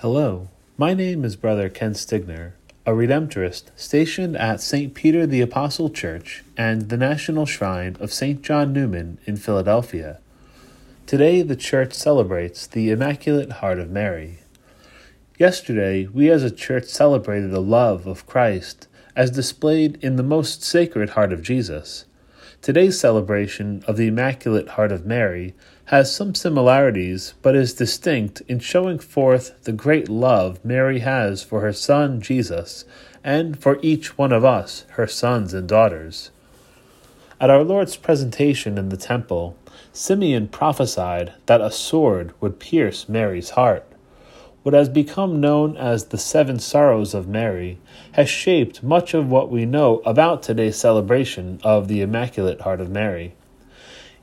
Hello, my name is Brother Ken Stigner, a Redemptorist stationed at St. Peter the Apostle Church and the National Shrine of St. John Neumann in Philadelphia. Today, the church celebrates the Immaculate Heart of Mary. Yesterday, we as a church celebrated the love of Christ as displayed in the most sacred heart of Jesus. Today's celebration of the Immaculate Heart of Mary has some similarities, but is distinct in showing forth the great love Mary has for her Son Jesus and for each one of us, her sons and daughters. At our Lord's presentation in the temple, Simeon prophesied that a sword would pierce Mary's heart. What has become known as the Seven Sorrows of Mary has shaped much of what we know about today's celebration of the Immaculate Heart of Mary.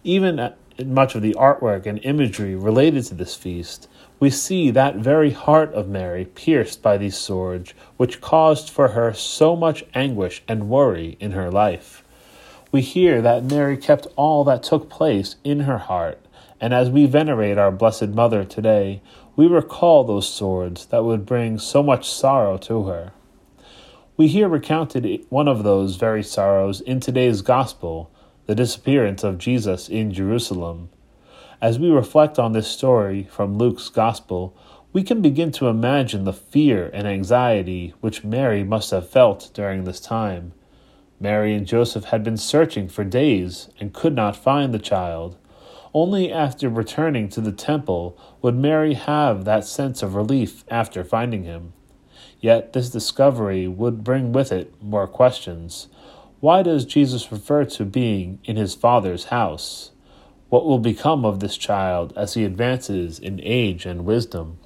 Even much of the artwork and imagery related to this feast, we see that very heart of Mary pierced by these swords, which caused for her so much anguish and worry in her life. We hear that Mary kept all that took place in her heart, and as we venerate our Blessed Mother today, we recall those swords that would bring so much sorrow to her. We hear recounted one of those very sorrows in today's Gospel, the disappearance of Jesus in Jerusalem. As we reflect on this story from Luke's Gospel, we can begin to imagine the fear and anxiety which Mary must have felt during this time. Mary and Joseph had been searching for days and could not find the child. Only after returning to the temple would Mary have that sense of relief after finding him. Yet this discovery would bring with it more questions. Why does Jesus refer to being in his Father's house? What will become of this child as he advances in age and wisdom?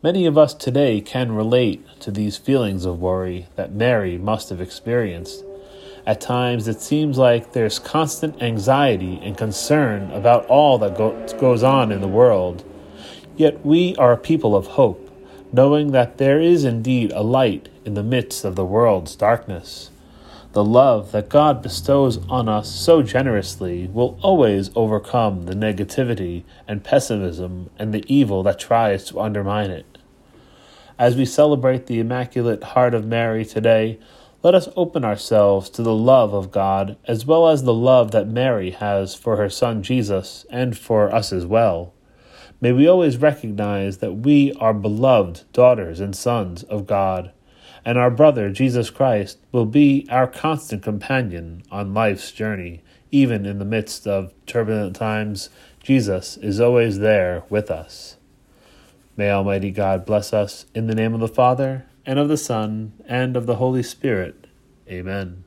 Many of us today can relate to these feelings of worry that Mary must have experienced. At times, it seems like there's constant anxiety and concern about all that go- goes on in the world. Yet we are a people of hope, knowing that there is indeed a light in the midst of the world's darkness. The love that God bestows on us so generously will always overcome the negativity and pessimism and the evil that tries to undermine it. As we celebrate the Immaculate Heart of Mary today, let us open ourselves to the love of God as well as the love that Mary has for her Son Jesus and for us as well. May we always recognize that we are beloved daughters and sons of God, and our brother Jesus Christ will be our constant companion on life's journey. Even in the midst of turbulent times, Jesus is always there with us. May Almighty God bless us in the name of the Father, and of the Son, and of the Holy Spirit. Amen.